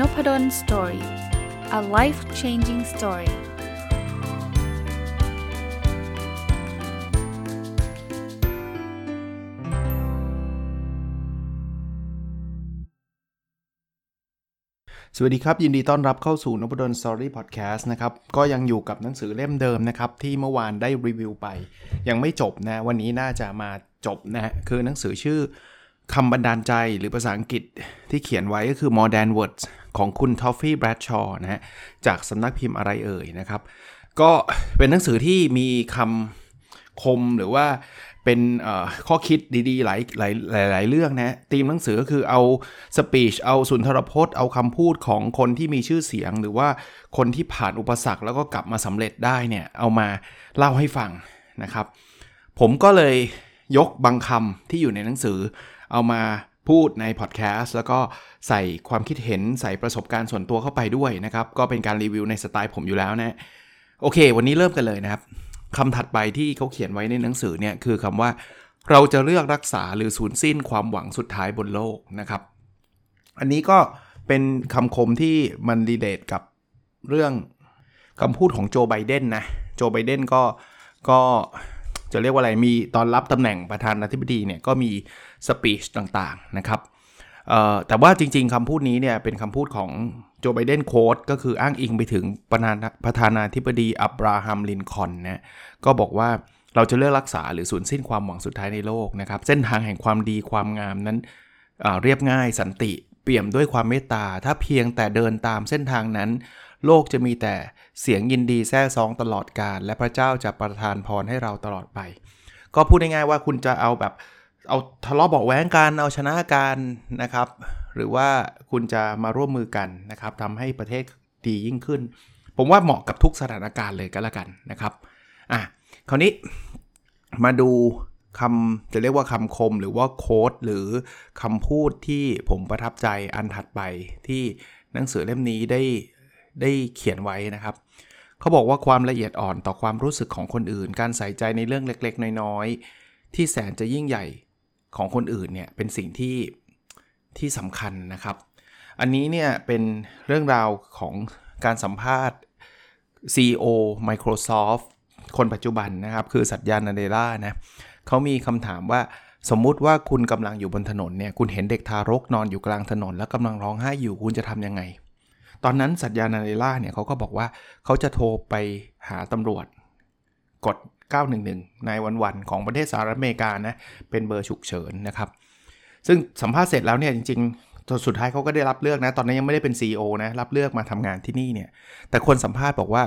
Nopadol Story a life changing story สวัสดีครับ ยินดีต้อนรับเข้าสู่นพดล Story Podcast นะครับ ก็ยังอยู่กับหนังสือเล่มเดิมนะครับ ที่เมื่อวานได้รีวิวไป ยังไม่จบนะ วันนี้น่าจะมาจบนะคือหนังสือชื่อคำบันดาลใจหรือภาษาอังกฤษที่เขียนไว้ก็คือ Modern Words ของคุณทอฟฟี่แบรดชอว์นะฮะจากสำนักพิมพ์อะไรเอ่ยนะครับ ก็เป็นหนังสือที่มีคำคมหรือว่าเป็นข้อคิดดีๆหลายหลายหลายเรื่องนะธีมหนังสือก็คือเอา speech เอาสุนทรพจน์ เอาคำพูดของคนที่มีชื่อเสียง หรือว่าคนที่ผ่านอุปสรรคแล้วก็กลับมาสำเร็จได้เนี่ยเอามาเล่าให้ฟังนะครับ ผมก็เลยยกบางคำที่อยู่ในหนังสือเอามา พูดในพอดแคสต์แล้วก็ใส่ความคิดเห็นใส่ประสบการณ์ส่วนตัวเข้าไปด้วยนะครับ ก็เป็นการรีวิวในสไตล์ผมอยู่แล้วนะโอเค วันนี้เริ่มกันเลยนะครับคำถัดไปที่เขาเขียนไว้ในหนังสือเนี่ยคือคำว่าเราจะเลือกรักษาหรือสูญสิ้นความหวังสุดท้ายบนโลกนะครับ อันนี้ก็เป็นคำคมที่มันรีเลทกับเรื่องคำพูดของโจไบเดนนะ โจไบเดนก็ก็จะเรียกว่าอะไรมีตอนรับตำแหน่งประธานาธิบดีเนี่ยก็มี สปีชต่างๆนะครับแต่ว่าจริงๆคำพูดนี้เนี่ยเป็นคำพูดของโจไบเดนโค้ดก็คืออ้างอิงไปถึงประธานาธิบดีอับราฮัมลินคอนนะก็บอกว่าเราจะเลือกรักษาหรือสูญสิ้นความหวังสุดท้ายในโลกนะครับ เส้นทางแห่งความดีความงามนั้นเรียบง่ายสันติ เปี่ยมด้วยความเมตตา ถ้าเพียงแต่เดินตามเส้นทางนั้น โลกจะมีแต่เสียงยินดีแท้ซองตลอดกาลและพระเจ้าจะประทานพรให้เราตลอดไป ก็พูดง่ายๆว่าคุณจะเอาแบบ เอาทะเลาะบอกแว้งกันเอาชนะกันนะครับ หรือว่าคุณจะมาร่วมมือกันนะครับทำให้ประเทศดียิ่งขึ้น ผมว่าเหมาะกับทุกสถานการณ์เลยก็แล้วกันนะครับอะคราวนี้มาดูคำจะเรียกว่าคำคมหรือว่าโค้ดหรือคำพูดที่ผมประทับใจอันถัดไปที่หนังสือเล่มนี้ได้ได้เขียนไว้นะครับเขาบอกว่าความละเอียดอ่อนต่อความรู้สึกของคนอื่น การใส่ใจในเรื่องเล็กๆ น้อยๆ ที่แสนจะยิ่งใหญ่ ของคนอื่นเนี่ยเป็นสิ่งที่ที่สำคัญนะครับ อันนี้เนี่ยเป็นเรื่องราวของการสัมภาษณ์ CEO Microsoft คนปัจจุบันนะครับ คือสัตยานาเดล่านะเขามีคำถามว่าสมมุติว่าคุณกำลังอยู่บนถนนเนี่ยคุณเห็นเด็กทารกนอนอยู่กลางถนน แล้วกำลังร้องไห้อยู่คุณจะทำยังไง ตอนนั้นสัตยานาเดล่าเนี่ยเขาก็บอกว่าเขาจะโทรไปหาตำรวจ กด 911 ในวันๆของประเทศสหรัฐอเมริกานะ เป็นเบอร์ฉุกเฉินนะครับ ซึ่งสัมภาษณ์เสร็จแล้วเนี่ยจริงๆตอนสุดท้ายเขาก็ได้รับเลือกนะ ตอนนั้นยังไม่ได้เป็น CEO นะ รับเลือกมาทำงานที่นี่เนี่ย แต่คนสัมภาษณ์บอกว่า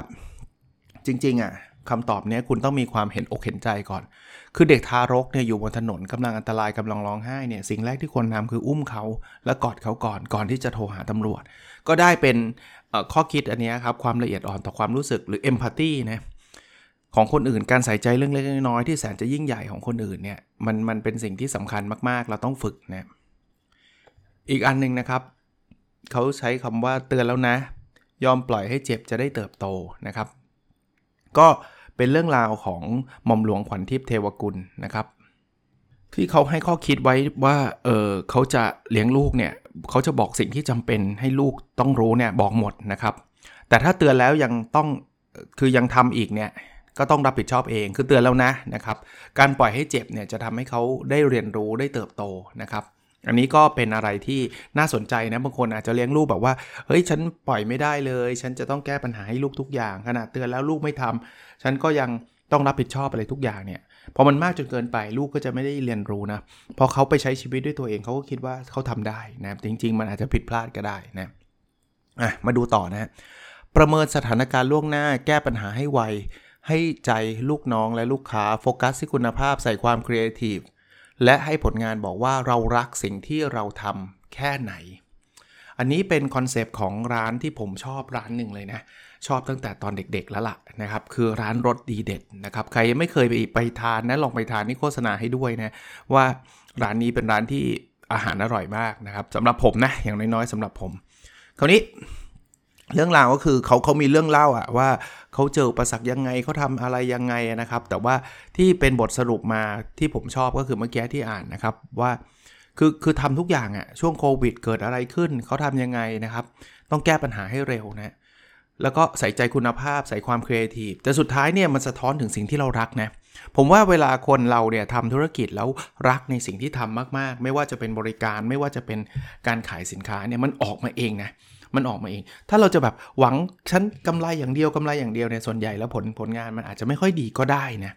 จริงๆอะคำตอบนี้คุณต้องมีความเห็นอกเห็นใจก่อน คือเด็กทารกเนี่ยอยู่บนถนนกำลังอันตรายกำลังร้องไห้เนี่ยสิ่งแรกที่ควรทาคืออุ้มเขาและกอดเขาก่อนก่อนที่จะโทรหาตำรวจ ก็ได้เป็นข้อคิดอันนี้ครับความละเอียดอ่อนต่อความรู้สึกหรือเอมพัตตีนะ ของคนอื่นการใส่ใจเรื่องเล็กน้อยที่แสนจะยิ่งใหญ่ของคนอื่นเนี่ยมันมันเป็นสิ่งที่สำคัญมากๆ เราต้องฝึกนะอีกอันนึงนะครับเขาใช้คำว่าเตือนแล้วนะ ยอมปล่อยให้เจ็บจะได้เติบโตนะครับ ก็เป็นเรื่องราวของหม่อมหลวงขวัญทิพย์เทวกุลนะครับ ที่เขาให้ข้อคิดไว้ว่าเออเขาจะเลี้ยงลูกเนี่ยเขาจะบอกสิ่งที่จำเป็นให้ลูกต้องรู้เนี่ยบอกหมดนะครับ แต่ถ้าเตือนแล้วยังต้องคือยังทำอีกเนี่ย ก็ต้องรับผิดชอบเองคือเตือนแล้วนะนะครับ การปล่อยให้เจ็บเนี่ยจะทำให้เขาได้เรียนรู้ได้เติบโตนะครับ อันนี้ก็เป็นอะไรที่น่าสนใจนะบางคนอาจจะเลี้ยงลูกแบบว่าเฮ้ยฉันปล่อยไม่ได้เลย ฉันจะต้องแก้ปัญหาให้ลูกทุกอย่างขนาดเตือนแล้วลูกไม่ทำฉันก็ยังต้องรับผิดชอบอะไรทุกอย่างเนี่ยพอมันมากจนเกินไปลูกก็จะไม่ได้เรียนรู้นะพอเขาไปใช้ชีวิตด้วยตัวเองเขาก็คิดว่าเขาทำได้นะจริง ๆ มันอาจจะผิดพลาดก็ได้นะอะมาดูต่อนะประเมินสถานการณ์ล่วงหน้าแก้ปัญหาให้ไว ให้ใจลูกน้องและลูกค้าโฟกัสที่คุณภาพใส่ความครีเอทีฟและให้ผลงานบอกว่าเรารักสิ่งที่เราทำแค่ไหน อันนี้เป็น concept ของร้านที่ผมชอบร้านหนึ่งเลยนะ ชอบตั้งแต่ตอนเด็กๆแล้วล่ะนะครับ คือร้านรสดีเด็ดนะครับ ใครยังไม่เคยไปไปทานนะลองไปทานนี่โฆษณาให้ด้วยนะ ว่าร้านนี้เป็นร้านที่อาหารอร่อยมากนะครับสำหรับผมนะอย่างน้อยๆสำหรับผม คราวนี้เรื่องราวก็คือเขาเขามีเรื่องเล่าอะว่า เขาเจออุปสรรคยังไงเขาทำอะไรยังไงนะครับ แต่ว่าที่เป็นบทสรุปมาที่ผมชอบก็คือเมื่อกี้ที่อ่านนะครับว่าคือคือทำทุกอย่างอะช่วงโควิดเกิดอะไรขึ้นเขาทำยังไงนะครับ ต้องแก้ปัญหาให้เร็วนะแล้วก็ใส่ใจคุณภาพใส่ความครีเอทีฟแต่สุดท้ายเนี่ยมันสะท้อนถึงสิ่งที่เรารักนะผมว่าเวลาคนเราเนี่ยทำธุรกิจแล้วรักในสิ่งที่ทำมากๆ ไม่ว่าจะเป็นบริการไม่ว่าจะเป็นการขายสินค้าเนี่ยมันออกมาเองนะ มันออกมาเอง ถ้าเราจะแบบหวังชั้นกำไรอย่างเดียวกำไรอย่างเดียวเนี่ยส่วนใหญ่แล้วผลผลงานมันอาจจะไม่ค่อยดีก็ได้นะ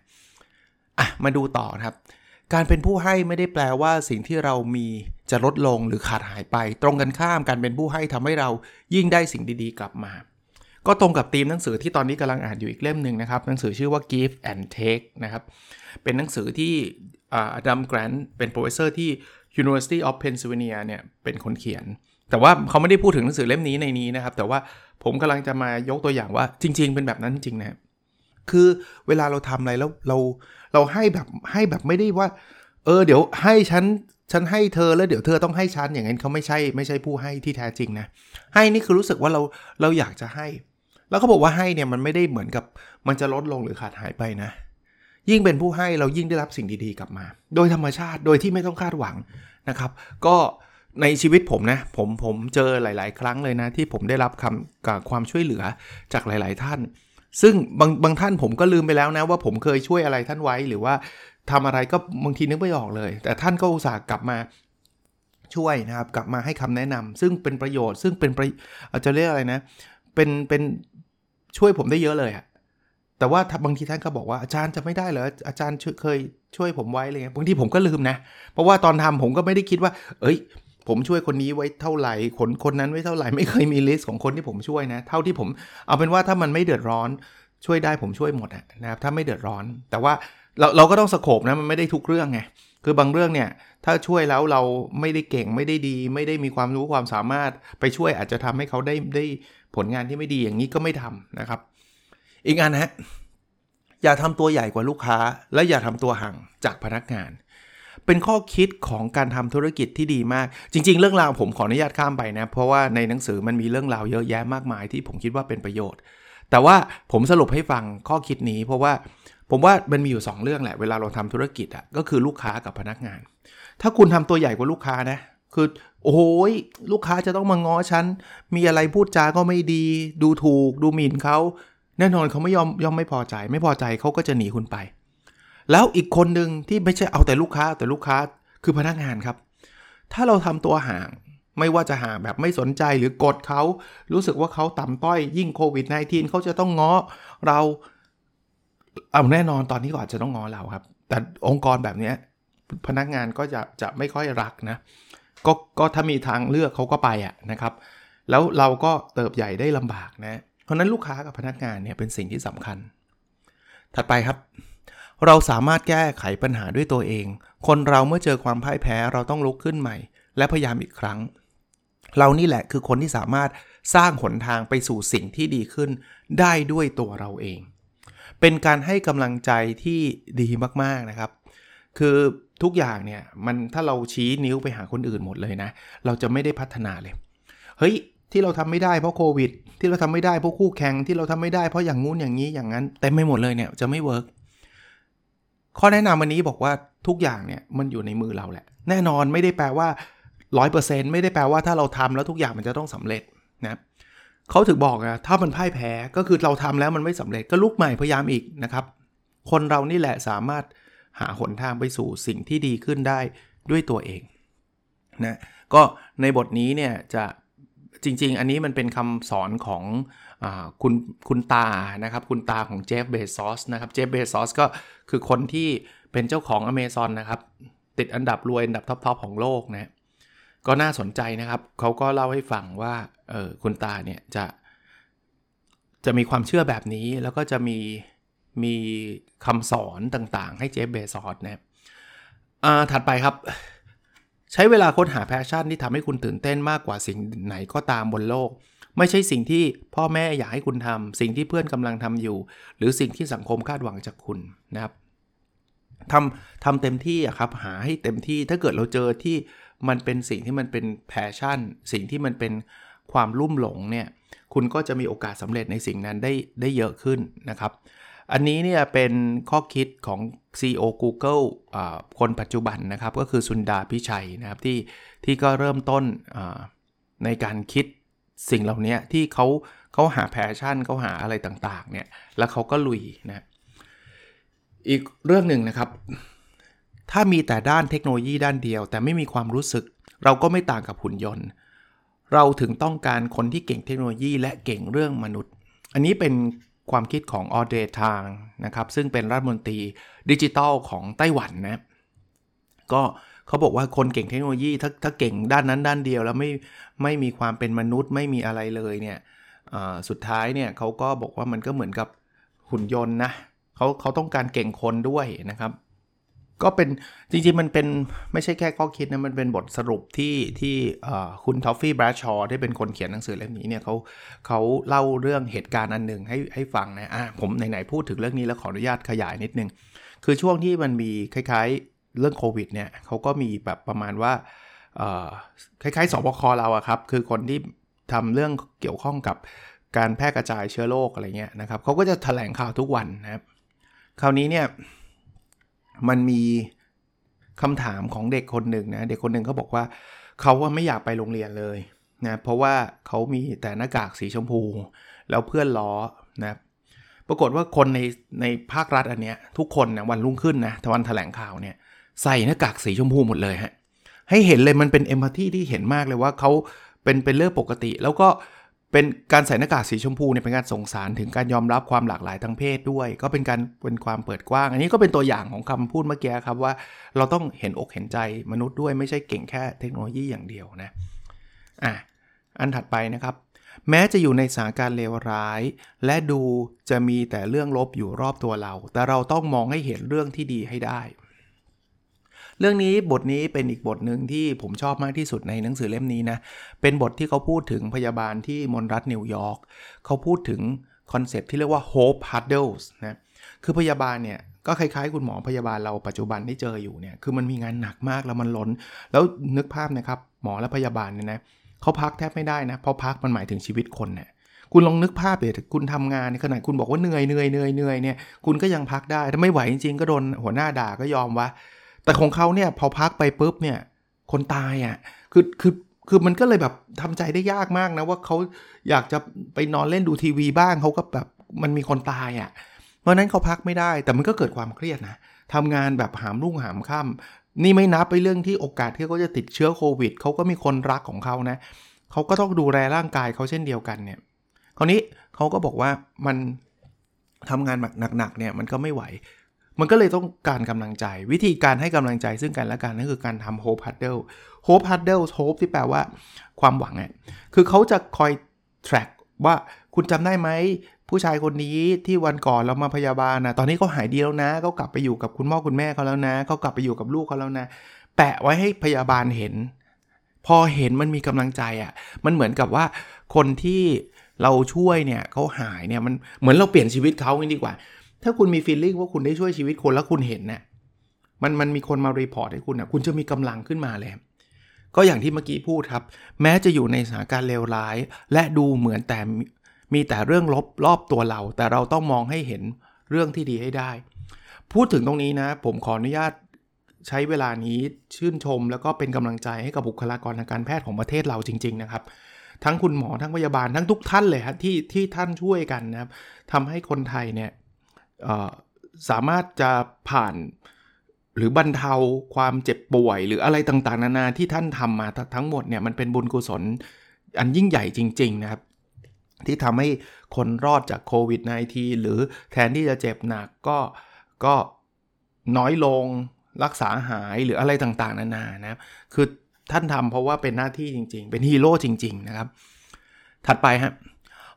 อะมาดูต่อครับ การเป็นผู้ให้ไม่ได้แปลว่าสิ่งที่เรามีจะลดลงหรือขาดหายไป ตรงกันข้ามการเป็นผู้ให้ทำให้เรายิ่งได้สิ่งดีๆ กลับมา ก็ตรงกับธีมหนังสือที่ตอนนี้กำลังอ่านอยู่อีกเล่มหนึ่งนะครับหนังสือชื่อว่า Give and Take นะครับเป็นหนังสือที่อดัมแกรนต์เป็น professor ที่ University of Pennsylvania เนี่ยเป็นคนเขียน แต่ว่าเขาไม่ได้พูดถึงหนังสือเล่มนี้ในนี้นะครับ แต่ว่าผมกำลังจะมายกตัวอย่างว่าจริง ๆ เป็นแบบนั้นจริงนะคือเวลาเราทำอะไรแล้วเราเราให้แบบให้แบบไม่ได้ว่า เออเดี๋ยวให้ฉันฉันให้เธอแล้วเดี๋ยวเธอต้องให้ฉันอย่างนั้นเขาไม่ใช่ไม่ใช่ผู้ให้ที่แท้จริงนะให้นี่คือรู้สึกว่าเราเราอยากจะให้ แล้วเขาบอกว่าให้เนี่ยมันไม่ได้เหมือนกับมันจะลดลงหรือขาดหายไปนะ ยิ่งเป็นผู้ให้เรายิ่งได้รับสิ่งดีๆกลับมา โดยธรรมชาติโดยที่ไม่ต้องคาดหวังนะครับ ก็ ในชีวิตผมนะผมผมเจอหลาย ๆ ครั้งเลยนะ ที่ผมได้รับคำกับความช่วยเหลือจากหลาย ๆ ท่าน ซึ่งบางบางท่านผมก็ลืมไปแล้วนะว่าผมเคยช่วยอะไรท่านไว้หรือว่าทำอะไรก็บางทีนึกไม่ออกเลย แต่ท่านก็อุตส่าห์กลับมาช่วยนะครับ กลับมาให้คำแนะนำซึ่งเป็นประโยชน์ซึ่งเป็นประอาจจะเรียกอะไรนะ เป็นเป็นช่วยผมได้เยอะเลยอะแต่ว่าบางทีท่านก็บอกว่าอาจารย์จะไม่ได้เหรออาจารย์เคยช่วยผมไว้อะไรเงี้ยบางทีผมก็ลืมนะ เพราะว่าตอนทำผมก็ไม่ได้คิดว่า เอ้ย ผมช่วยคนนี้ไว้เท่าไหร่คนคนนั้นไว้เท่าไหร่ไม่เคยมีลิสต์ของคนที่ผมช่วยนะ เท่าที่ผมเอาเป็นว่าถ้ามันไม่เดือดร้อนช่วยได้ผมช่วยหมดนะครับถ้าไม่เดือดร้อน แต่ว่าเราเราก็ต้องสโคบนะมันไม่ได้ทุกเรื่องไงคือบางเรื่องเนี่ยถ้าช่วยแล้วเราไม่ได้เก่งไม่ได้ดี ไม่ได้มีความรู้ความสามารถไปช่วยอาจจะทำให้เขาได้ได้ผลงานที่ไม่ดีอย่างนี้ก็ไม่ทำนะครับ อีกอันนะฮะอย่าทำตัวใหญ่กว่าลูกค้า และอย่าทำตัวห่างจากพนักงาน เป็นข้อคิดของการทำธุรกิจที่ดีมาก จริง ๆ เรื่องราวผมขออนุญาตข้ามไปนะ เพราะว่าในหนังสือมันมีเรื่องราวเยอะแยะมากมายที่ผมคิดว่าเป็นประโยชน์ แต่ว่าผมสรุปให้ฟังข้อคิดนี้ เพราะว่าผมว่ามันมีอยู่ 2 เรื่องแหละเวลาเราทำธุรกิจอะ่ะก็คือลูกค้ากับพนักงาน ถ้าคุณทำตัวใหญ่กว่าลูกค้านะคือโอ้ยลูกค้าจะต้องมาง้อฉัน มีอะไรพูดจาก็ไม่ดี ดูถูก ดูหมิ่นเขาแน่นอนเขาไม่ยอมยอมไม่พอใจ ไม่พอใจเขาก็จะหนีคุณไป แล้วอีกคนหนึ่งที่ไม่ใช่เอาแต่ลูกค้าแต่ลูกค้าคือพนักงานครับ ถ้าเราทำตัวห่างไม่ว่าจะห่างแบบไม่สนใจหรือกดเขา รู้สึกว่าเขาต่ำต้อยยิ่งโควิด -19 เขาจะต้องง้อเราเอาแน่นอนตอนนี้ก็อาจจะต้องงอเราครับ แต่องค์กรแบบนี้พนักงานก็จะจะไม่ค่อยรักนะก็ก็ถ้ามีทางเลือกเขาก็ไปอะนะครับ แล้วเราก็เติบใหญ่ได้ลำบากนะ เพราะนั้นลูกค้ากับพนักงานเนี่ยเป็นสิ่งที่สำคัญ ถัดไปครับ เราสามารถแก้ไขปัญหาด้วยตัวเอง คนเราเมื่อเจอความพ่ายแพ้เราต้องลุกขึ้นใหม่ และพยายามอีกครั้ง เรานี่แหละคือคนที่สามารถสร้างหนทางไปสู่สิ่งที่ดีขึ้น ได้ด้วยตัวเราเอง เป็นการให้กำลังใจที่ดีมากๆนะครับ คือทุกอย่างเนี่ยมันถ้าเราชี้นิ้วไปหาคนอื่นหมดเลยนะ เราจะไม่ได้พัฒนาเลย เฮ้ยที่เราทำไม่ได้เพราะโควิด ที่เราทำไม่ได้เพราะคู่แข่งที่เราทำไม่ได้เพราะอย่างงู้นอย่างนี้อย่างนั้นแต่ไม่หมดเลยเนี่ยจะไม่เวิร์ก ข้อแนะนำวันนี้บอกว่าทุกอย่างเนี่ยมันอยู่ในมือเราแหละ แน่นอนไม่ได้แปลว่า 100%ไม่ได้แปลว่าถ้าเราทำแล้วทุกอย่างมันจะต้องสำเร็จนะเขาถึงบอกนะถ้ามันพ่ายแพ้ก็คือเราทำแล้วมันไม่สำเร็จก็ลุกใหม่พยายามอีกนะครับ คนเรานี่แหละสามารถหาหนทางไปสู่สิ่งที่ดีขึ้นได้ด้วยตัวเองนะก็ในบทนี้เนี่ยจะ จริง ๆ อันนี้มันเป็นคำสอนของอคุณคุณตานะครับ คุณตาของเจฟเบซอสนะครับเจฟเบซอสก็คือคนที่เป็นเจ้าของอเมซอนนะครับ ติดอันดับรวยอันดับท็อปๆของโลกนะก็น่าสนใจนะครับ เขาก็เล่าให้ฟังว่าเออคุณตาเนี่ยจะจะมีความเชื่อแบบนี้แล้วก็จะมีมีคำสอนต่างๆ ให้เจฟเบซอสนะอ่าถัดไปครับ ใช้เวลาค้นหา passion ที่ทำให้คุณตื่นเต้นมากกว่าสิ่งไหนก็ตามบนโลก ไม่ใช่สิ่งที่พ่อแม่อยากให้คุณทำสิ่งที่เพื่อนกำลังทำอยู่ หรือสิ่งที่สังคมคาดหวังจากคุณนะครับทำทำเต็มที่อะครับหาให้เต็มที่ถ้าเกิดเราเจอที่มันเป็นสิ่งที่มันเป็น passion สิ่งที่มันเป็นความลุ่มหลงเนี่ยคุณก็จะมีโอกาสสำเร็จในสิ่งนั้นได้ได้เยอะขึ้นนะครับ อันนี้เนี่ยเป็นข้อคิดของ CEO Google คนปัจจุบันนะครับ ก็คือซุนดาร์ พิชัยนะครับที่ที่ก็เริ่มต้นในการคิดสิ่งเหล่านี้ที่เขาเขาหา passion เขาหาอะไรต่างๆเนี่ยแล้วเขาก็ลุยนะอีกเรื่องหนึ่งนะครับ ถ้ามีแต่ด้านเทคโนโลยีด้านเดียว แต่ไม่มีความรู้สึก เราก็ไม่ต่างกับหุ่นยนต์ เราถึงต้องการคนที่เก่งเทคโนโลยีและเก่งเรื่องมนุษย์ อันนี้เป็น ความคิดของออเดทางนะครับซึ่งเป็นรัฐมนตรีดิจิทัลของไต้หวันนะก็เขาบอกว่าคนเก่งเทคโนโลยีถ้าถ้าเก่งด้านนั้นด้านเดียวแล้วไม่ไม่มีความเป็นมนุษย์ไม่มีอะไรเลยเนี่ยสุดท้ายเนี่ยเขาก็บอกว่ามันก็เหมือนกับหุ่นยนต์นะเขาเขาต้องการเก่งคนด้วยนะครับ ก็เป็นจริงๆ มันเป็นไม่ใช่แค่ข้อคิดนะ มันเป็นบทสรุปที่ที่คุณทอฟฟี่แบรดชอว์ที่เป็นคนเขียนหนังสือเล่มนี้เนี่ยเขาเขาเล่าเรื่องเหตุการณ์อันหนึ่งให้ให้ฟังนะอะผมไหนๆพูดถึงเรื่องนี้แล้วขออนุญาตขยายนิดนึง คือช่วงที่มันมีคล้ายๆเรื่องโควิดเนี่ยเขาก็มีแบบประมาณว่าคล้ายๆสบคเราอะครับ คือคนที่ทำเรื่องเกี่ยวข้องกับการแพร่กระจายเชื้อโรคอะไรเงี้ยนะครับเขาก็จะถแถลงข่าวทุกวันนะครับ คราวนี้เนี่ย มันมีคำถามของเด็กคนหนึ่งนะเด็กคนหนึ่งเขาบอกว่าเขาว่าไม่อยากไปโรงเรียนเลยนะเพราะว่าเขามีแต่หน้ากากสีชมพู แล้วเพื่อนล้อนะปรากฏว่าคนในในภาครัฐอันเนี้ยทุกคนนะวันรุ่งขึ้นนะวันแถลงข่าวเนี่ยใส่หน้ากากสีชมพูหมดเลยฮะให้เห็นเลยมันเป็นเอมพัตตีที่เห็นมากเลยว่าเขาเป็นเป็นเรื่องปกติ แล้วก็เเป็นการใส่หน้ากากสีชมพูเนี่ยเป็นการส่งสารถึงการยอมรับความหลากหลายทางเพศด้วย ก็เป็นการเป็นความเปิดกว้าง อันนี้ก็เป็นตัวอย่างของคำพูดเมื่อกี้ครับว่าเราต้องเห็นอกเห็นใจมนุษย์ด้วยไม่ใช่เก่งแค่เทคโนโลยีอย่างเดียวนะอะอันถัดไปนะครับ แม้จะอยู่ในสถานการณ์เลวร้าย และดูจะมีแต่เรื่องลบอยู่รอบตัวเรา แต่เราต้องมองให้เห็นเรื่องที่ดีให้ได้ เรื่องนี้บทนี้เป็นอีกบทหนึ่งที่ผมชอบมากที่สุดในหนังสือเล่มนี้นะ เป็นบทที่เขาพูดถึงพยาบาลที่มลรัฐนิวยอร์กเขาพูดถึง concept ที่เรียกว่า hope huddles นะคือพยาบาลเนี่ยก็คล้ายๆ คุณหมอพยาบาลเราปัจจุบันที่เจออยู่เนี่ยคือมันมีงานหนักมากแล้วมันล้น แล้วนึกภาพนะครับหมอและพยาบาลเนี่ยนะเขาพักแทบไม่ได้นะเพราะพักมันหมายถึงชีวิตคนเนี่ยคุณลองนึกภาพเลยคุณทำงานในขณะคุณบอกว่าเหนื่อยเหนื่อยเหนื่อยเหนื่อยเนี่ยคุณก็ยังพักได้ถ้าไม่ไหวจริงๆก็โดนหัวหน้าด่าก็ยอมวะ แต่ของเขาเนี่ยพอพักไปปุ๊บเนี่ยคนตายอะ่ะคือคือคือมันก็เลยแบบทำใจได้ยากมากนะว่าเขาอยากจะไปนอนเล่นดูทีวีบ้างเขาก็แบบมันมีคนตายอะ่ะเพราะนั้นเขาพักไม่ได้แต่มันก็เกิดความเครียดนะทำงานแบบหามรุ่งหามค่ำนี่ไม่นับไปเรื่องที่โอกาสที่เขาจะติดเชื้อโควิดเขาก็มีคนรักของเขานะเขาก็ต้องดูแลร่างกายเขาเช่นเดียวกันเนี่ยคราวนี้เขาก็บอกว่ามันทำงานหนักๆเนี่ยมันก็ไม่ไหว มันก็เลยต้องการกำลังใจ วิธีการให้กำลังใจซึ่งกันและกันนั่นคือการทำ hope huddle hope huddle hope ที่แปลว่าความหวังอะคือเขาจะคอย track ว่าคุณจำได้ไหม ผู้ชายคนนี้ที่วันก่อนเรามาพยาบาลนะตอนนี้เขาหายดีแล้วนะเขากลับไปอยู่กับคุณพ่อคุณแม่เขาแล้วนะเขากลับไปอยู่กับลูกเขาแล้วนะ แปะไว้ให้พยาบาลเห็น พอเห็นมันมีกำลังใจอะ่ะมันเหมือนกับว่าคนที่เราช่วยเนี่ยเขาหายเนี่ยมันเหมือนเราเปลี่ยนชีวิตเขาดีกว่า ถ้าคุณมี feeling ว่าคุณได้ช่วยชีวิตคนแล้วคุณเห็นเนี่ยมันมันมีคนมา report ให้คุณนะคุณจะมีกำลังขึ้นมาเลยก็อย่างที่เมื่อกี้พูดครับ แม้จะอยู่ในสถานการณ์เลวร้าย และดูเหมือนแต่มีแต่เรื่องลบรอบตัวเรา แต่เราต้องมองให้เห็นเรื่องที่ดีให้ได้ พูดถึงตรงนี้นะ ผมขออนุญาตใช้เวลานี้ชื่นชม แล้วก็เป็นกำลังใจให้กับบุคลากรทางการแพทย์ของประเทศเราจริง ๆ นะครับ ทั้งคุณหมอทั้งพยาบาลทั้งทุกท่านเลยครที่ที่ท่านช่วยกันนะครับทำให้คนไทยเนี่ย สามารถจะผ่านหรือบรรเทาความเจ็บป่วย หรืออะไรต่างๆ นานาที่ท่านทำมาทั้งหมดเนี่ยมันเป็นบุญกุศลอันยิ่งใหญ่จริง ๆ นะครับ ที่ทำให้คนรอดจากโควิด -19 หรือแทนที่จะเจ็บหนักก็ก็น้อยลงรักษาหายหรืออะไรต่างๆ นานานะครับ คือท่านทำเพราะว่าเป็นหน้าที่จริง ๆ เป็นฮีโร่จริง ๆ นะครับ ถัดไปครับ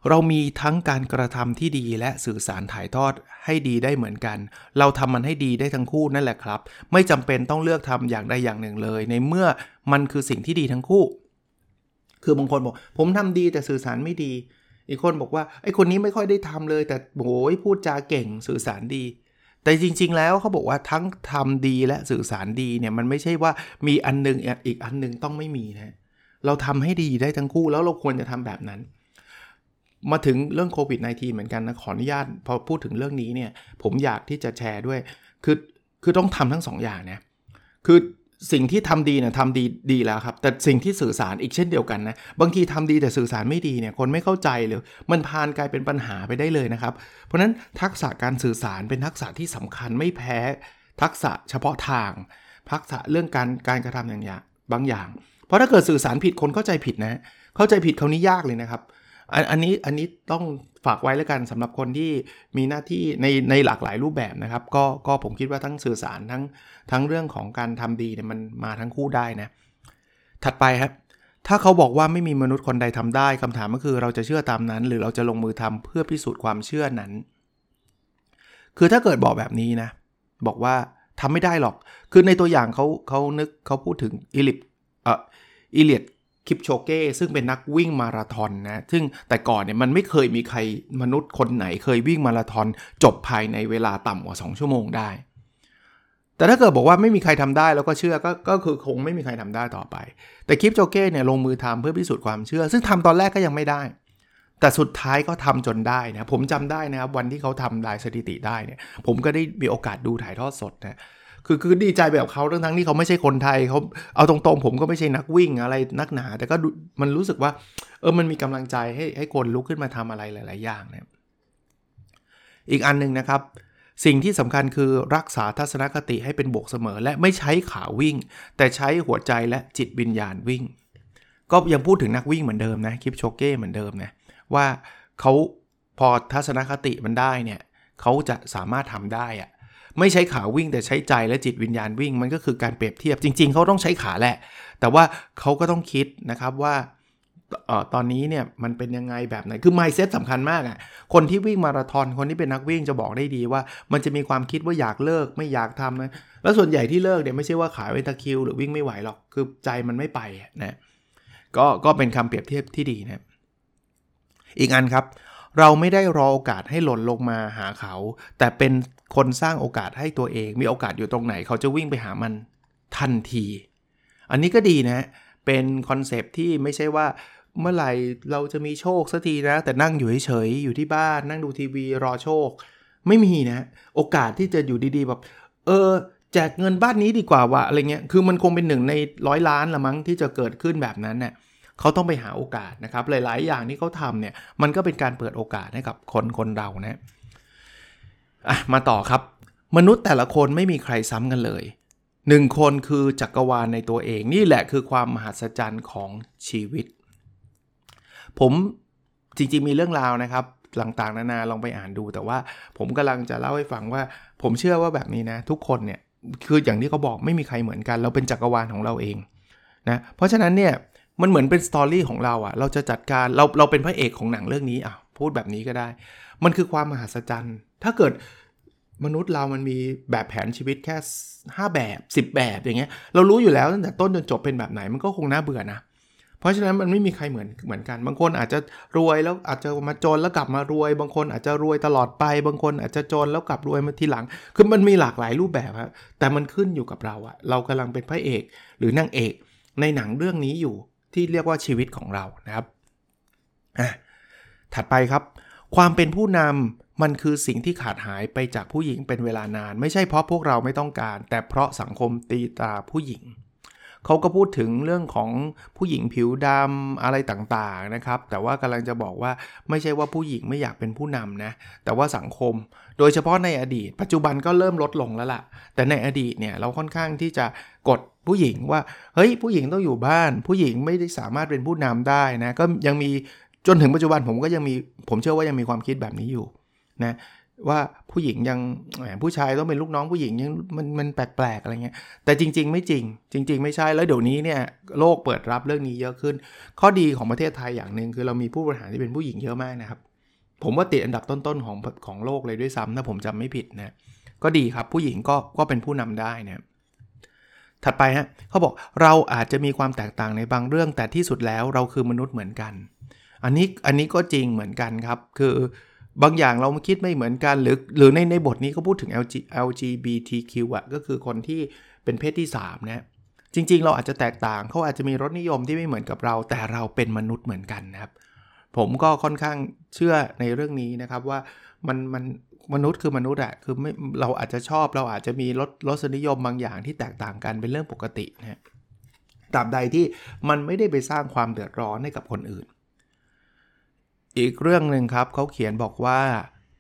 เรามีทั้งการกระทำที่ดีและสื่อสารถ่ายทอดให้ดีได้เหมือนกัน เราทำมันให้ดีได้ทั้งคู่นั่นแหละครับ ไม่จำเป็นต้องเลือกทำอย่างใดอย่างหนึ่งเลย ในเมื่อมันคือสิ่งที่ดีทั้งคู่ คือบางคนบอก ผมทำดีแต่สื่อสารไม่ดี อีกคนบอกว่าไอ้คนนี้ไม่ค่อยได้ทำเลย แต่โอ้ยพูดจาเก่งสื่อสารดี แต่จริง ๆ แล้วเขาบอกว่าทั้งทำดีและสื่อสารดีเนี่ยมันไม่ใช่ว่ามีอันนึงอีกอันนึงต้องไม่มีนะเราทำให้ดีได้ทั้งคู่แล้วเราควรจะทำแบบนั้น มาถึงเรื่องโควิด -19 เหมือนกันนะขออนุญาตพอพูดถึงเรื่องนี้เนี่ยผมอยากที่จะแชร์ด้วย คือคือต้องทำทั้ง2ออย่างนะคือสิ่งที่ทำดีเนี่ยทำดีดีแล้วครับ แต่สิ่งที่สื่อสารอีกเช่นเดียวกันนะ บางทีทำดีแต่สื่อสารไม่ดีเนี่ยคนไม่เข้าใจหรือมันพานกลายเป็นปัญหาไปได้เลยนะครับ เพราะฉะนั้นทักษะการสื่อสารเป็นทักษะที่สำคัญไม่แพ้ ทักษะเฉพาะทาง ทักษะเรื่องการการกระทำอย่างอย่างบางอย่าง เพราะถ้าเกิดสื่อสารผิดคนเข้าใจผิดนะ เข้าใจผิดเขานี้ยากเลยนะครับ อันนี้อันนี้ต้องฝากไว้แล้วกันสำหรับคนที่มีหน้าที่ในในหลากหลายรูปแบบนะครับ ก็ก็ผมคิดว่าทั้งสื่อสารทั้งทั้งเรื่องของการทำดีเนี่ยมันมาทั้งคู่ได้นะ ถัดไปครับ ถ้าเขาบอกว่าไม่มีมนุษย์คนใดทำได้คำถามก็คือเราจะเชื่อตามนั้น หรือเราจะลงมือทำเพื่อพิสูจน์ความเชื่อนั้น คือถ้าเกิดบอกแบบนี้นะ บอกว่าทำไม่ได้หรอก คือในตัวอย่างเขาเขานึกเขาพูดถึงอิลิปเอ่ออิเลียด คิปโชเก้ซึ่งเป็นนักวิ่งมาราธอนนะซึ่งแต่ก่อนเนี่ยมันไม่เคยมีใครมนุษย์คนไหนเคยวิ่งมาราธอนจบภายในเวลาต่ำกว่า 2 ชั่วโมงได้ แต่ถ้าเกิดบอกว่าไม่มีใครทำได้แล้วก็เชื่อก็ก็คือคงไม่มีใครทำได้ต่อไป แต่คิปโชเก้เนี่ยลงมือทำเพื่อพิสูจน์ความเชื่อ ซึ่งทำตอนแรกก็ยังไม่ได้ แต่สุดท้ายก็ทำจนได้นะผมจำได้นะครับวันที่เขาทำลายสถิติได้เนี่ยผมก็ได้มีโอกาสดูถ่ายทอดสดนะ คือคือดีใจแบบเขาทั้งทั้งที่เขาไม่ใช่คนไทยเขาเอาตรงๆ ผมก็ไม่ใช่นักวิ่งอะไรนักหนา แต่ก็มันรู้สึกว่า เออมันมีกำลังใจให้ให้คนลุกขึ้นมาทำอะไรหลาย ๆ อย่างเนะอีกอันหนึ่งนะครับ สิ่งที่สำคัญคือรักษาทัศนคติให้เป็นบวกเสมอ และไม่ใช้ขาวิ่ง แต่ใช้หัวใจและจิตวิญญาณวิ่ง ก็ยังพูดถึงนักวิ่งเหมือนเดิมนะคลิปโชเก้เหมือนเดิมนะว่าเขาพอทัศนคติมันได้เนี่ยเขาจะสามารถทำได้อะ ไม่ใช้ขาวิ่งแต่ใช้ใจและจิตวิญญาณวิ่ง มันก็คือการเปรียบเทียบจริง ๆเขาต้องใช้ขาแหละ แต่ว่าเขาก็ต้องคิดนะครับว่าออตอนนี้เนี่ยมันเป็นยังไงแบบไหน คือ mindset สำคัญมากอะ่ะ คนที่วิ่งมาราธอน คนที่เป็นนักวิ่งจะบอกได้ดีว่า มันจะมีความคิดว่าอยากเลิกไม่อยากทำนะ แล้วส่วนใหญ่ที่เลิกเนี่ยไม่ใช่ว่าขาเวตาคิว หรือวิ่งไม่ไหวหรอก คือใจมันไม่ไปนะ ก็ก็เป็นคำเปรียบเทียบที่ดีนะ อีกอันครับ เราไม่ได้รอโอกาสให้หล่นลงมาหาเขา แต่เป็น คนสร้างโอกาสให้ตัวเอง มีโอกาสอยู่ตรงไหน เขาจะวิ่งไปหามันทันที อันนี้ก็ดีนะ เป็นคอนเซปที่ไม่ใช่ว่าเมื่อไหร่เราจะมีโชคสักทีนะ แต่นั่งอยู่เฉยๆอยู่ที่บ้าน นั่งดูทีวีรอโชค ไม่มีนะ โอกาสที่จะอยู่ดีๆแบบ เออแจกเงินบ้านนี้ดีกว่าวะอะไรเงี้ย คือมันคงเป็นหนึ่งในร้อยล้านละมั้งที่จะเกิดขึ้นแบบนั้นเนะ่ยเขาต้องไปหาโอกาสนะครับ หลาย ๆ อย่างที่เขาทำเนี่ย มันก็เป็นการเปิดโอกาสให้กับคนคนเรานะ อะมาต่อครับ มนุษย์แต่ละคนไม่มีใครซ้ำกันเลยหนึ่งคนคือจักรวาลในตัวเองนี่แหละคือความมหัศจรรย์ของชีวิต ผมจริงๆมีเรื่องราวนะครับต่างๆนานาลองไปอ่านดู แต่ว่าผมกำลังจะเล่าให้ฟังว่า ผมเชื่อว่าแบบนี้นะทุกคนเนี่ยคืออย่างที่เขาบอกไม่มีใครเหมือนกัน เราเป็นจักรวาลของเราเองนะเพราะฉะนั้นเนี่ยมันเหมือนเป็นสตอรี่ของเราอะเราจะจัดการเราเราเป็นพระเอกของหนังเรื่องนี้อะพูดแบบนี้ก็ได้ มันคือความมหัศจรรย์ ถ้าเกิดมนุษย์เรามันมีแบบแผนชีวิตแค่ 5 แบบ 10 แบบอย่างเงี้ย เรารู้อยู่แล้วตั้งแต่ต้นจนจบเป็นแบบไหนมันก็คงน่าเบื่อนะ เพราะฉะนั้นมันไม่มีใครเหมือนเหมือนกัน บางคนอาจจะรวยแล้วอาจจะมาจนแล้วกลับมารวย บางคนอาจจะรวยตลอดไป บางคนอาจจะจนแล้วกลับรวยมาทีหลัง คือมันมีหลากหลายรูปแบบครับแต่มันขึ้นอยู่กับเราอะเรากำลังเป็นพระเอกหรือนางเอกในหนังเรื่องนี้อยู่ที่เรียกว่าชีวิตของเรานะครับอะถัดไปครับ ความเป็นผู้นำ มันคือสิ่งที่ขาดหายไปจากผู้หญิงเป็นเวลานาน ไม่ใช่เพราะพวกเราไม่ต้องการ แต่เพราะสังคมตีตาผู้หญิงเขาก็พูดถึงเรื่องของผู้หญิงผิวดำอะไรต่างๆนะครับ แต่ว่ากำลังจะบอกว่าไม่ใช่ว่าผู้หญิงไม่อยากเป็นผู้นำนะ แต่ว่าสังคม โดยเฉพาะในอดีต ปัจจุบันก็เริ่มลดลงแล้วล่ะ แต่ในอดีตเนี่ยเราค่อนข้างที่จะกดผู้หญิงว่า เฮ้ยผู้หญิงต้องอยู่บ้าน ผู้หญิงไม่ได้สามารถเป็นผู้นำได้นะ ก็ยังมีจนถึงปัจจุบันผมก็ยังมีผมเชื่อว่ายังมีความคิดแบบนี้อยู่ นะว่าผู้หญิงยังผู้ชายต้องเป็นลูกน้องผู้หญิงยังมันมันแปลกๆอะไรเงี้ยแต่จริง ๆ ไม่จริง จริง ๆ ไม่ใช่แล้วเดี๋ยวนี้เนี่ยโลกเปิดรับเรื่องนี้เยอะขึ้น ข้อดีของประเทศไทยอย่างหนึ่งคือเรามีผู้บริหารที่เป็นผู้หญิงเยอะมากนะครับ ผมว่าติดอันดับต้นๆของของโลกเลยด้วยซ้ำถ้าผมจำไม่ผิดนะก็ดีครับผู้หญิงก็ก็เป็นผู้นำได้นะถัดไปฮะเขาบอกเราอาจจะมีความแตกต่างในบางเรื่องแต่ที่สุดแล้วเราคือมนุษย์เหมือนกัน อันนี้อันนี้ก็จริงเหมือนกันครับคือ บางอย่างเราคิดไม่เหมือนกัน หรือหรือในในบทนี้เขาพูดถึง LG LGBTQ อะก็คือคนที่เป็นเพศที่3นะจริง ๆ เราอาจจะแตกต่างเขาอาจจะมีรสนิยมที่ไม่เหมือนกับเรา แต่เราเป็นมนุษย์เหมือนกันนะครับ ผมก็ค่อนข้างเชื่อในเรื่องนี้นะครับว่ามันมันมนุษย์คือมนุษย์อะคือไม่เราอาจจะชอบเราอาจจะมีรสรสนิยมบางอย่างที่แตกต่างกันเป็นเรื่องปกตินะตราบใดที่มันไม่ได้ไปสร้างความเดือดร้อนให้กับคนอื่น อีกเรื่องหนึ่งครับเขาเขียนบอกว่า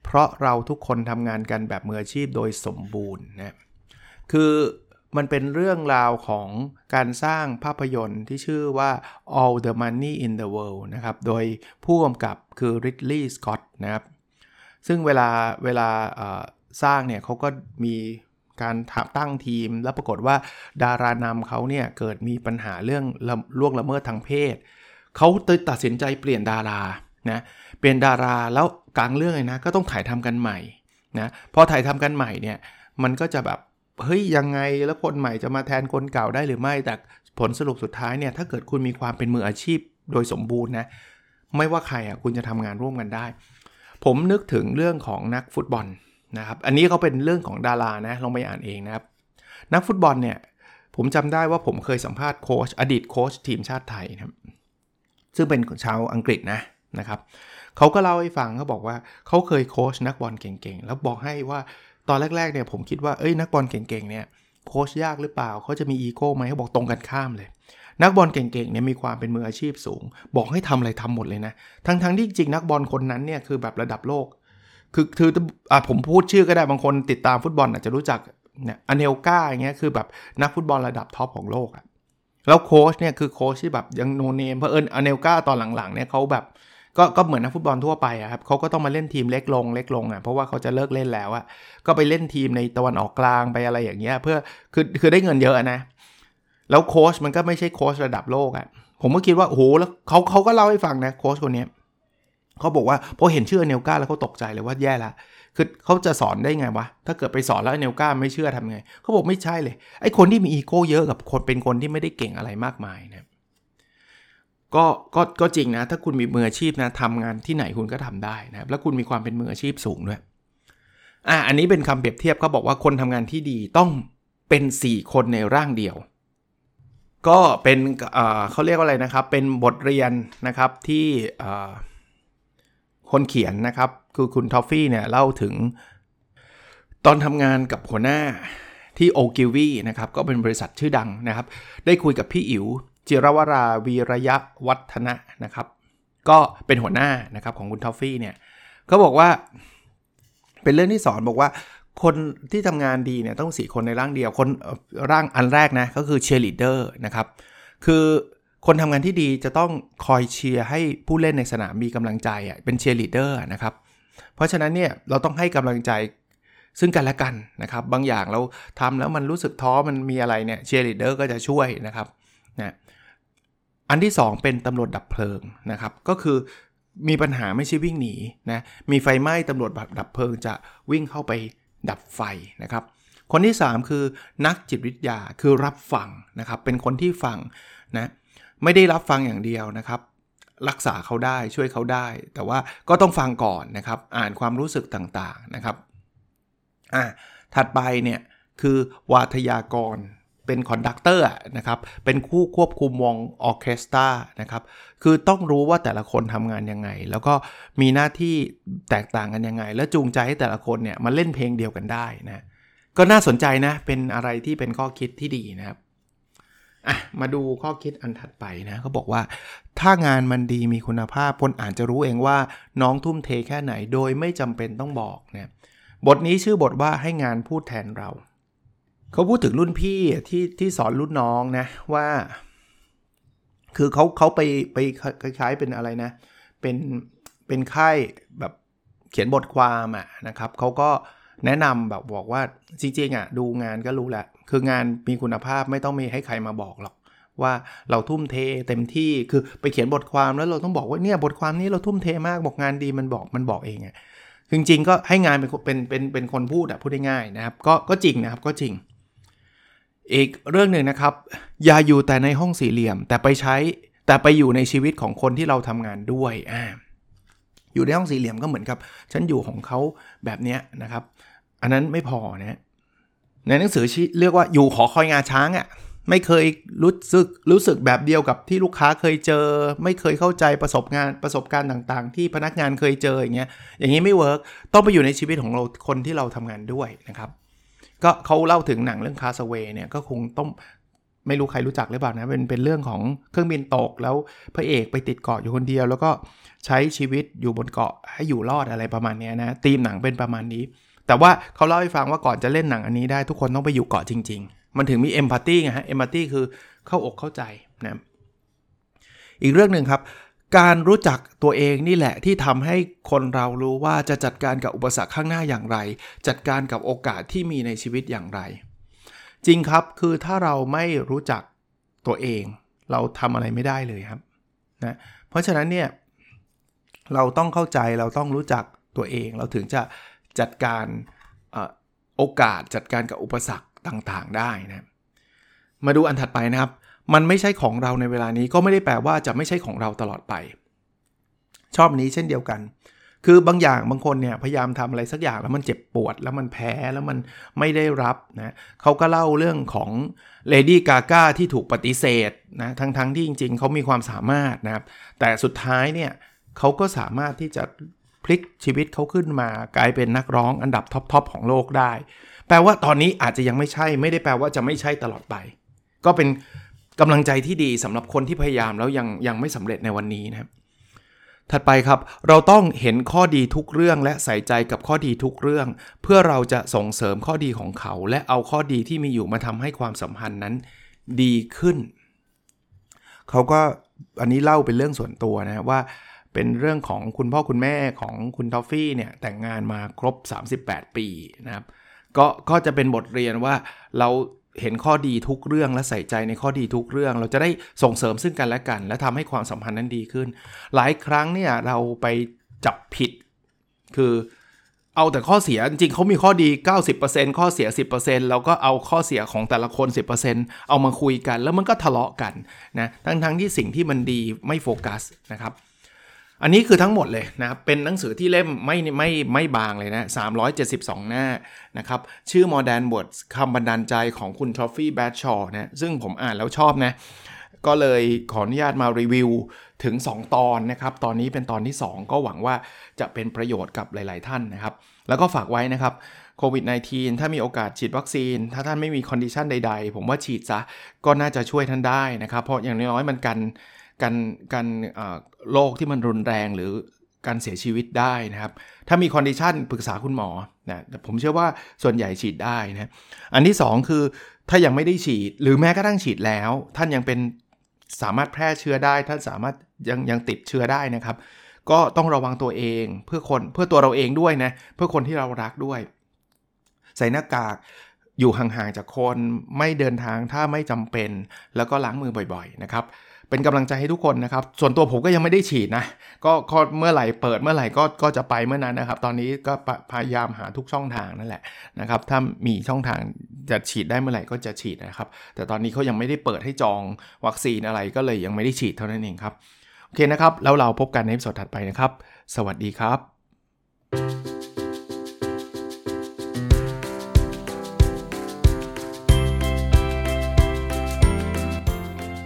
เพราะเราทุกคนทำงานกันแบบมืออาชีพโดยสมบูรณ์นะคือมันเป็นเรื่องราวของการสร้างภาพยนตร์ที่ชื่อว่า All the Money in the World นะครับ โดยผู้กำกับคือ Ridley Scott นะครับ ซึ่งเวลาเวลาสร้างเนี่ยเขาก็มีการตั้งทีม แล้วปรากฏว่าดารานำเขาเนี่ยเกิดมีปัญหาเรื่องล่วงละเมิดทางเพศ เขาตัดสินใจเปลี่ยนดารา นะเปลี่ยนดาราแล้วกลางเรื่องเลยนะก็ต้องถ่ายทำกันใหม่นะพอถ่ายทำกันใหม่เนี่ยมันก็จะแบบเฮ้ยยังไงแล้วคนใหม่จะมาแทนคนเก่าได้หรือไม่ แต่ผลสรุปสุดท้ายเนี่ยถ้าเกิดคุณมีความเป็นมืออาชีพโดยสมบูรณ์นะไม่ว่าใครอะคุณจะทำงานร่วมกันได้ ผมนึกถึงเรื่องของนักฟุตบอลนะครับอันนี้เขาเป็นเรื่องของดารานะลองไปอ่านเองนะครับนักฟุตบอลเนี่ยผมจำได้ว่าผมเคยสัมภาษณ์โค้ชอดีตโค้ชทีมชาติไทยนะครับซึ่งเป็นชาวอังกฤษนะ นะครับเขาก็เล่าให้ฟังเขาบอกว่าเขาเคยโค้ชนักบอลเก่งๆ แล้วบอกให้ว่าตอนแรกๆเนี่ยผมคิดว่าเอ้ยนักบอลเก่งๆเนี่ยโค้ชยากหรือเปล่าเขาจะมีอีโก้ไหมเขาบอกตรงกันข้ามเลย นักบอลเก่งๆเนี่ยมีความเป็นมืออาชีพสูง บอกให้ทำอะไรทำหมดเลยนะทั้งๆที่จริงนักบอลคนนั้นเนี่ยคือแบบระดับโลก คือคืออะผมพูดชื่อก็ได้บางคนติดตามฟุตบอลอาจจะรู้จักเนี่ยอเนลกาอย่างเงี้ยคือแบบนักฟุตบอลระดับ top ของโลกอะแล้วโค้ชเนี่ยคือโค้ชที่แบบยัง no name เพราะเอิญอเนลกาตอนหลังๆเนี่ยเขาแบบ ก็ก็เหมือนนักฟุตบอลทั่วไปครับเขาก็ต้องมาเล่นทีมเล็กลงเล็กลงอะเพราะว่าเขาจะเลิกเล่นแล้วอะก็ไปเล่นทีมในตะวันออกกลางไปอะไรอย่างเงี้ยเพื่อคือคือได้เงินเยอะนะ แล้วโค้ชมันก็ไม่ใช่โค้ชระดับโลกอะผมก็คิดว่าโอ้โหแล้วเขาเขาก็เล่าให้ฟังนะโค้ชคนนี้เขาบอกว่าพอเห็นชื่อเนลกาแล้วเขาตกใจเลยว่าแย่ละคือเขาจะสอนได้ไงวะ ถ้าเกิดไปสอนแล้วเนลกาไม่เชื่อทำไง เขาบอกไม่ใช่เลย ไอ้คนที่มีอีโก้เยอะกับคนเป็นคนที่ไม่ได้เก่งอะไรมากมายนะ ก็ก็ก็จริงนะ ถ้าคุณมีมืออาชีพนะทำงานที่ไหนคุณก็ทำได้นะแล้วคุณมีความเป็นมืออาชีพสูงด้วยอะอันนี้เป็นคำเปรียบเทียบเขาบอกว่าคนทำงานที่ดีต้องเป็น 4 คนในร่างเดียว ก็เป็นเขาเรียกว่าอะไรนะครับ เป็นบทเรียนนะครับที่คนเขียนนะครับ คือคุณทอฟฟี่เนี่ยเล่าถึงตอนทำงานกับหัวหน้าที่โอกิวีนะครับ ก็เป็นบริษัทชื่อดังนะครับ ได้คุยกับพี่อิ๋ว จิรวราวีระยะวัฒนะนะครับ ก็เป็นหัวหน้านะครับของคุณทอฟฟี่เนี่ยเขาบอกว่า เป็นเรื่องที่สอนบอกว่า คนที่ทำงานดีเนี่ยต้องสี่คนในร่างเดียวคนร่างอันแรกนะก็คือเชียร์ลีดเดอร์นะครับคือคนทำงานที่ดีจะต้องคอยเชียร์ให้ผู้เล่นในสนามมีกำลังใจอะเป็นเชียร์ลีดเดอร์นะครับเพราะฉะนั้นเนี่ยเราต้องให้กำลังใจซึ่งกันและกันนะครับ บางอย่างเราทำแล้วมันรู้สึกท้อมันมีอะไรเนี่ยเชียร์ลีดเดอร์ก็จะช่วยนะครับนะ อันที่ 2 เป็นตำรวจดับเพลิงนะครับ ก็คือมีปัญหาไม่ใช่วิ่งหนีนะมีไฟไหม้ตำรวจดับเพลิงจะวิ่งเข้าไปดับไฟนะครับ คนที่ 3 คือนักจิตวิทยาคือรับฟังนะครับ เป็นคนที่ฟังนะไม่ได้รับฟังอย่างเดียวนะครับ รักษาเขาได้ช่วยเขาได้ แต่ว่าก็ต้องฟังก่อนนะครับ อ่านความรู้สึกต่างๆนะครับอะถัดไปเนี่ยคือวาทยากร เป็น conductor นะครับ เป็นผู้ควบคุมวงออเคสตรานะครับ คือต้องรู้ว่าแต่ละคนทำงานยังไง แล้วก็มีหน้าที่แตกต่างกันยังไง แล้วจูงใจให้แต่ละคนเนี่ยมาเล่นเพลงเดียวกันได้นะ ก็น่าสนใจนะ เป็นอะไรที่เป็นข้อคิดที่ดีนะครับ อะ มาดูข้อคิดอันถัดไปนะเขาบอกว่า ถ้างานมันดีมีคุณภาพคนอ่านจะรู้เองว่าน้องทุ่มเทแค่ไหน โดยไม่จำเป็นต้องบอกนะบทนี้ชื่อบทว่าให้งานพูดแทนเรา เขาพูดถึงรุ่นพี่ที่ที่สอนรุ่นน้องนะว่า คือเขาเขาไปไปคล้ายๆเป็นอะไรนะ เป็นเป็นค่ายแบบเขียนบทความอะนะครับเขาก็แนะนำแบบบอกว่าจริงๆอะดูงานก็รู้แหละ คืองานมีคุณภาพไม่ต้องมีให้ใครมาบอกหรอกว่าเราทุ่มเทเต็มที่คือไปเขียนบทความแล้วเราต้องบอกว่าเนี่ยบทความนี้เราทุ่มเทมากบอกงานดีมันบอกมันบอกเองอะจริงๆก็ให้งานเป็นเป็นเป็นเป็นคนพูดอะพูดได้ง่ายนะครับ ก็ก็จริงนะครับก็จริง อีกเรื่องหนึ่งนะครับ อย่าอยู่แต่ในห้องสี่เหลี่ยม แต่ไปใช้แต่ไปอยู่ในชีวิตของคนที่เราทำงานด้วยอ่าอยู่ในห้องสี่เหลี่ยมก็เหมือนกับ ฉันอยู่ของเขาแบบนี้นะครับ อันนั้นไม่พอนะในหนังสือเรียกว่าอยู่ขอคอยงาช้างอะ่ะไม่เคยรู้สึกรู้สึกแบบเดียวกับที่ลูกค้าเคยเจอ ไม่เคยเข้าใจประสบงานประสบการณ์ต่างๆ ที่พนักงานเคยเจออย่างเงี้ยอย่างนี้ไม่เวิร์กต้องไปอยู่ในชีวิตของเราคนที่เราทำงานด้วยนะครับ ก็เขาเล่าถึงหนังเรื่องคาสเวเนี่ยก็คงต้องไม่รู้ใครรู้จักหรือเปล่านะเป็นเป็นเรื่องของเครื่องบินตกแล้วพระเอกไปติดเกาะอยู่คนเดียว แล้วก็ใช้ชีวิตอยู่บนเกาะให้อยู่รอดอะไรประมาณนี้นะธีมหนังเป็นประมาณนี้ แต่ว่าเขาเล่าให้ฟังว่าก่อนจะเล่นหนังอันนี้ได้ทุกคนต้องไปอยู่เกาะจริง ๆ มันถึงมีเอมพัตตี้ไงฮะเอมพัตตี้คือเข้าอกเข้าใจนะอีกเรื่องหนึ่งครับ การรู้จักตัวเองนี่แหละที่ทำให้คนเรารู้ว่าจะจัดการกับอุปสรรคข้างหน้าอย่างไร จัดการกับโอกาสที่มีในชีวิตอย่างไร จริงครับคือถ้าเราไม่รู้จักตัวเอง เราทำอะไรไม่ได้เลยครับนะเพราะฉะนั้นเนี่ยเราต้องเข้าใจเราต้องรู้จักตัวเอง เราถึงจะจัดการโอกาสจัดการกับอุปสรรคต่างๆ ได้นะมาดูอันถัดไปนะครับ มันไม่ใช่ของเราในเวลานี้ก็ไม่ได้แปลว่าจะไม่ใช่ของเราตลอดไป ชอบนี้เช่นเดียวกัน คือบางอย่างบางคนเนี่ยพยายามทำอะไรสักอย่างแล้วมันเจ็บปวด แล้วมันแพ้แล้วมันไม่ได้รับนะเขาก็เล่าเรื่องของเลดี้กาก้าที่ถูกปฏิเสธนะทั้งๆที่จริง ๆเขามีความสามารถนะครับแต่สุดท้ายเนี่ยเขาก็สามารถที่จะพลิกชีวิตเขาขึ้นมากลายเป็นนักร้องอันดับ top ๆของโลกได้ แปลว่าตอนนี้อาจจะยังไม่ใช่ไม่ได้แปลว่าจะไม่ใช่ตลอดไป ก็เป็น กำลังใจที่ดีสำหรับคนที่พยายามแล้วยังยังไม่สำเร็จในวันนี้นะครับถัดไปครับ เราต้องเห็นข้อดีทุกเรื่องและใส่ใจกับข้อดีทุกเรื่อง เพื่อเราจะส่งเสริมข้อดีของเขา และเอาข้อดีที่มีอยู่มาทำให้ความสัมพันธ์นั้นดีขึ้น เขาก็อันนี้เล่าเป็นเรื่องส่วนตัวนะว่าเป็นเรื่องของคุณพ่อคุณแม่ของคุณทอฟฟี่เนี่ยแต่งงานมาครบ 38 ปีนะครับก็ก็จะเป็นบทเรียนว่าเรา เห็นข้อดีทุกเรื่องและใส่ใจในข้อดีทุกเรื่อง เราจะได้ส่งเสริมซึ่งกันและกัน และทำให้ความสัมพันธ์นั้นดีขึ้น หลายครั้งเนี่ยเราไปจับผิด คือเอาแต่ข้อเสียจริงเขามีข้อดี 90%ข้อเสีย 10%เราก็เอาข้อเสียของแต่ละคน 10%เอามาคุยกัน แล้วมันก็ทะเลาะกันนะทั้งๆทที่สิ่งที่มันดีไม่โฟกัสนะครับ อันนี้คือทั้งหมดเลยนะครับ เป็นหนังสือที่เล่มไม่ไม่ไม่บางเลยนะ 372 หน้านะครับ ชื่อ More Than Words คำบันดาลใจของคุณทอฟฟี่แบรดชอว์นะ ซึ่งผมอ่านแล้วชอบนะ ก็เลยขออนุญาตมารีวิวถึง 2 ตอนนะครับ ตอนนี้เป็นตอนที่ 2 ก็หวังว่าจะเป็นประโยชน์กับหลาย ๆ ท่านนะครับ แล้วก็ฝากไว้นะครับโควิด -19 ถ้ามีโอกาสฉีดวัคซีน ถ้าท่านไม่มี condition ใด ๆ ผมว่าฉีดซะก็น่าจะช่วยท่านได้นะครับ เพราะอย่างน้อยๆมันกัน การการโรคที่มันรุนแรงหรือการเสียชีวิตได้นะครับ ถ้ามี condition ปรึกษาคุณหมอนะผมเชื่อว่าส่วนใหญ่ฉีดได้นะ อันที่ 2 คือถ้ายังไม่ได้ฉีด หรือแม้กระทั่งฉีดแล้ว ท่านยังเป็นสามารถแพร่เชื้อได้ ท่านสามารถยังยังติดเชื้อได้นะครับ ก็ต้องระวังตัวเองเพื่อคนเพื่อตัวเราเองด้วยนะ เพื่อคนที่เรารักด้วย ใส่หน้ากากอยู่ห่างๆจากคนไม่เดินทางถ้าไม่จำเป็น แล้วก็ล้างมือบ่อยๆนะครับ เป็นกำลังใจให้ทุกคนนะครับ ส่วนตัวผมก็ยังไม่ได้ฉีดนะ ก็เมื่อไหร่เปิดเมื่อไหร่ก็ก็จะไปเมื่อนั้นนะครับ ตอนนี้ก็พยายามหาทุกช่องทางนั่นแหละนะครับ ถ้ามีช่องทางจะฉีดได้เมื่อไหร่ก็จะฉีดนะครับ แต่ตอนนี้เขายังไม่ได้เปิดให้จองวัคซีนอะไรก็เลยยังไม่ได้ฉีดเท่านั้นเองครับ โอเคนะครับ แล้วเราพบกันในสดถัดไปนะครับ สวัสดีครับ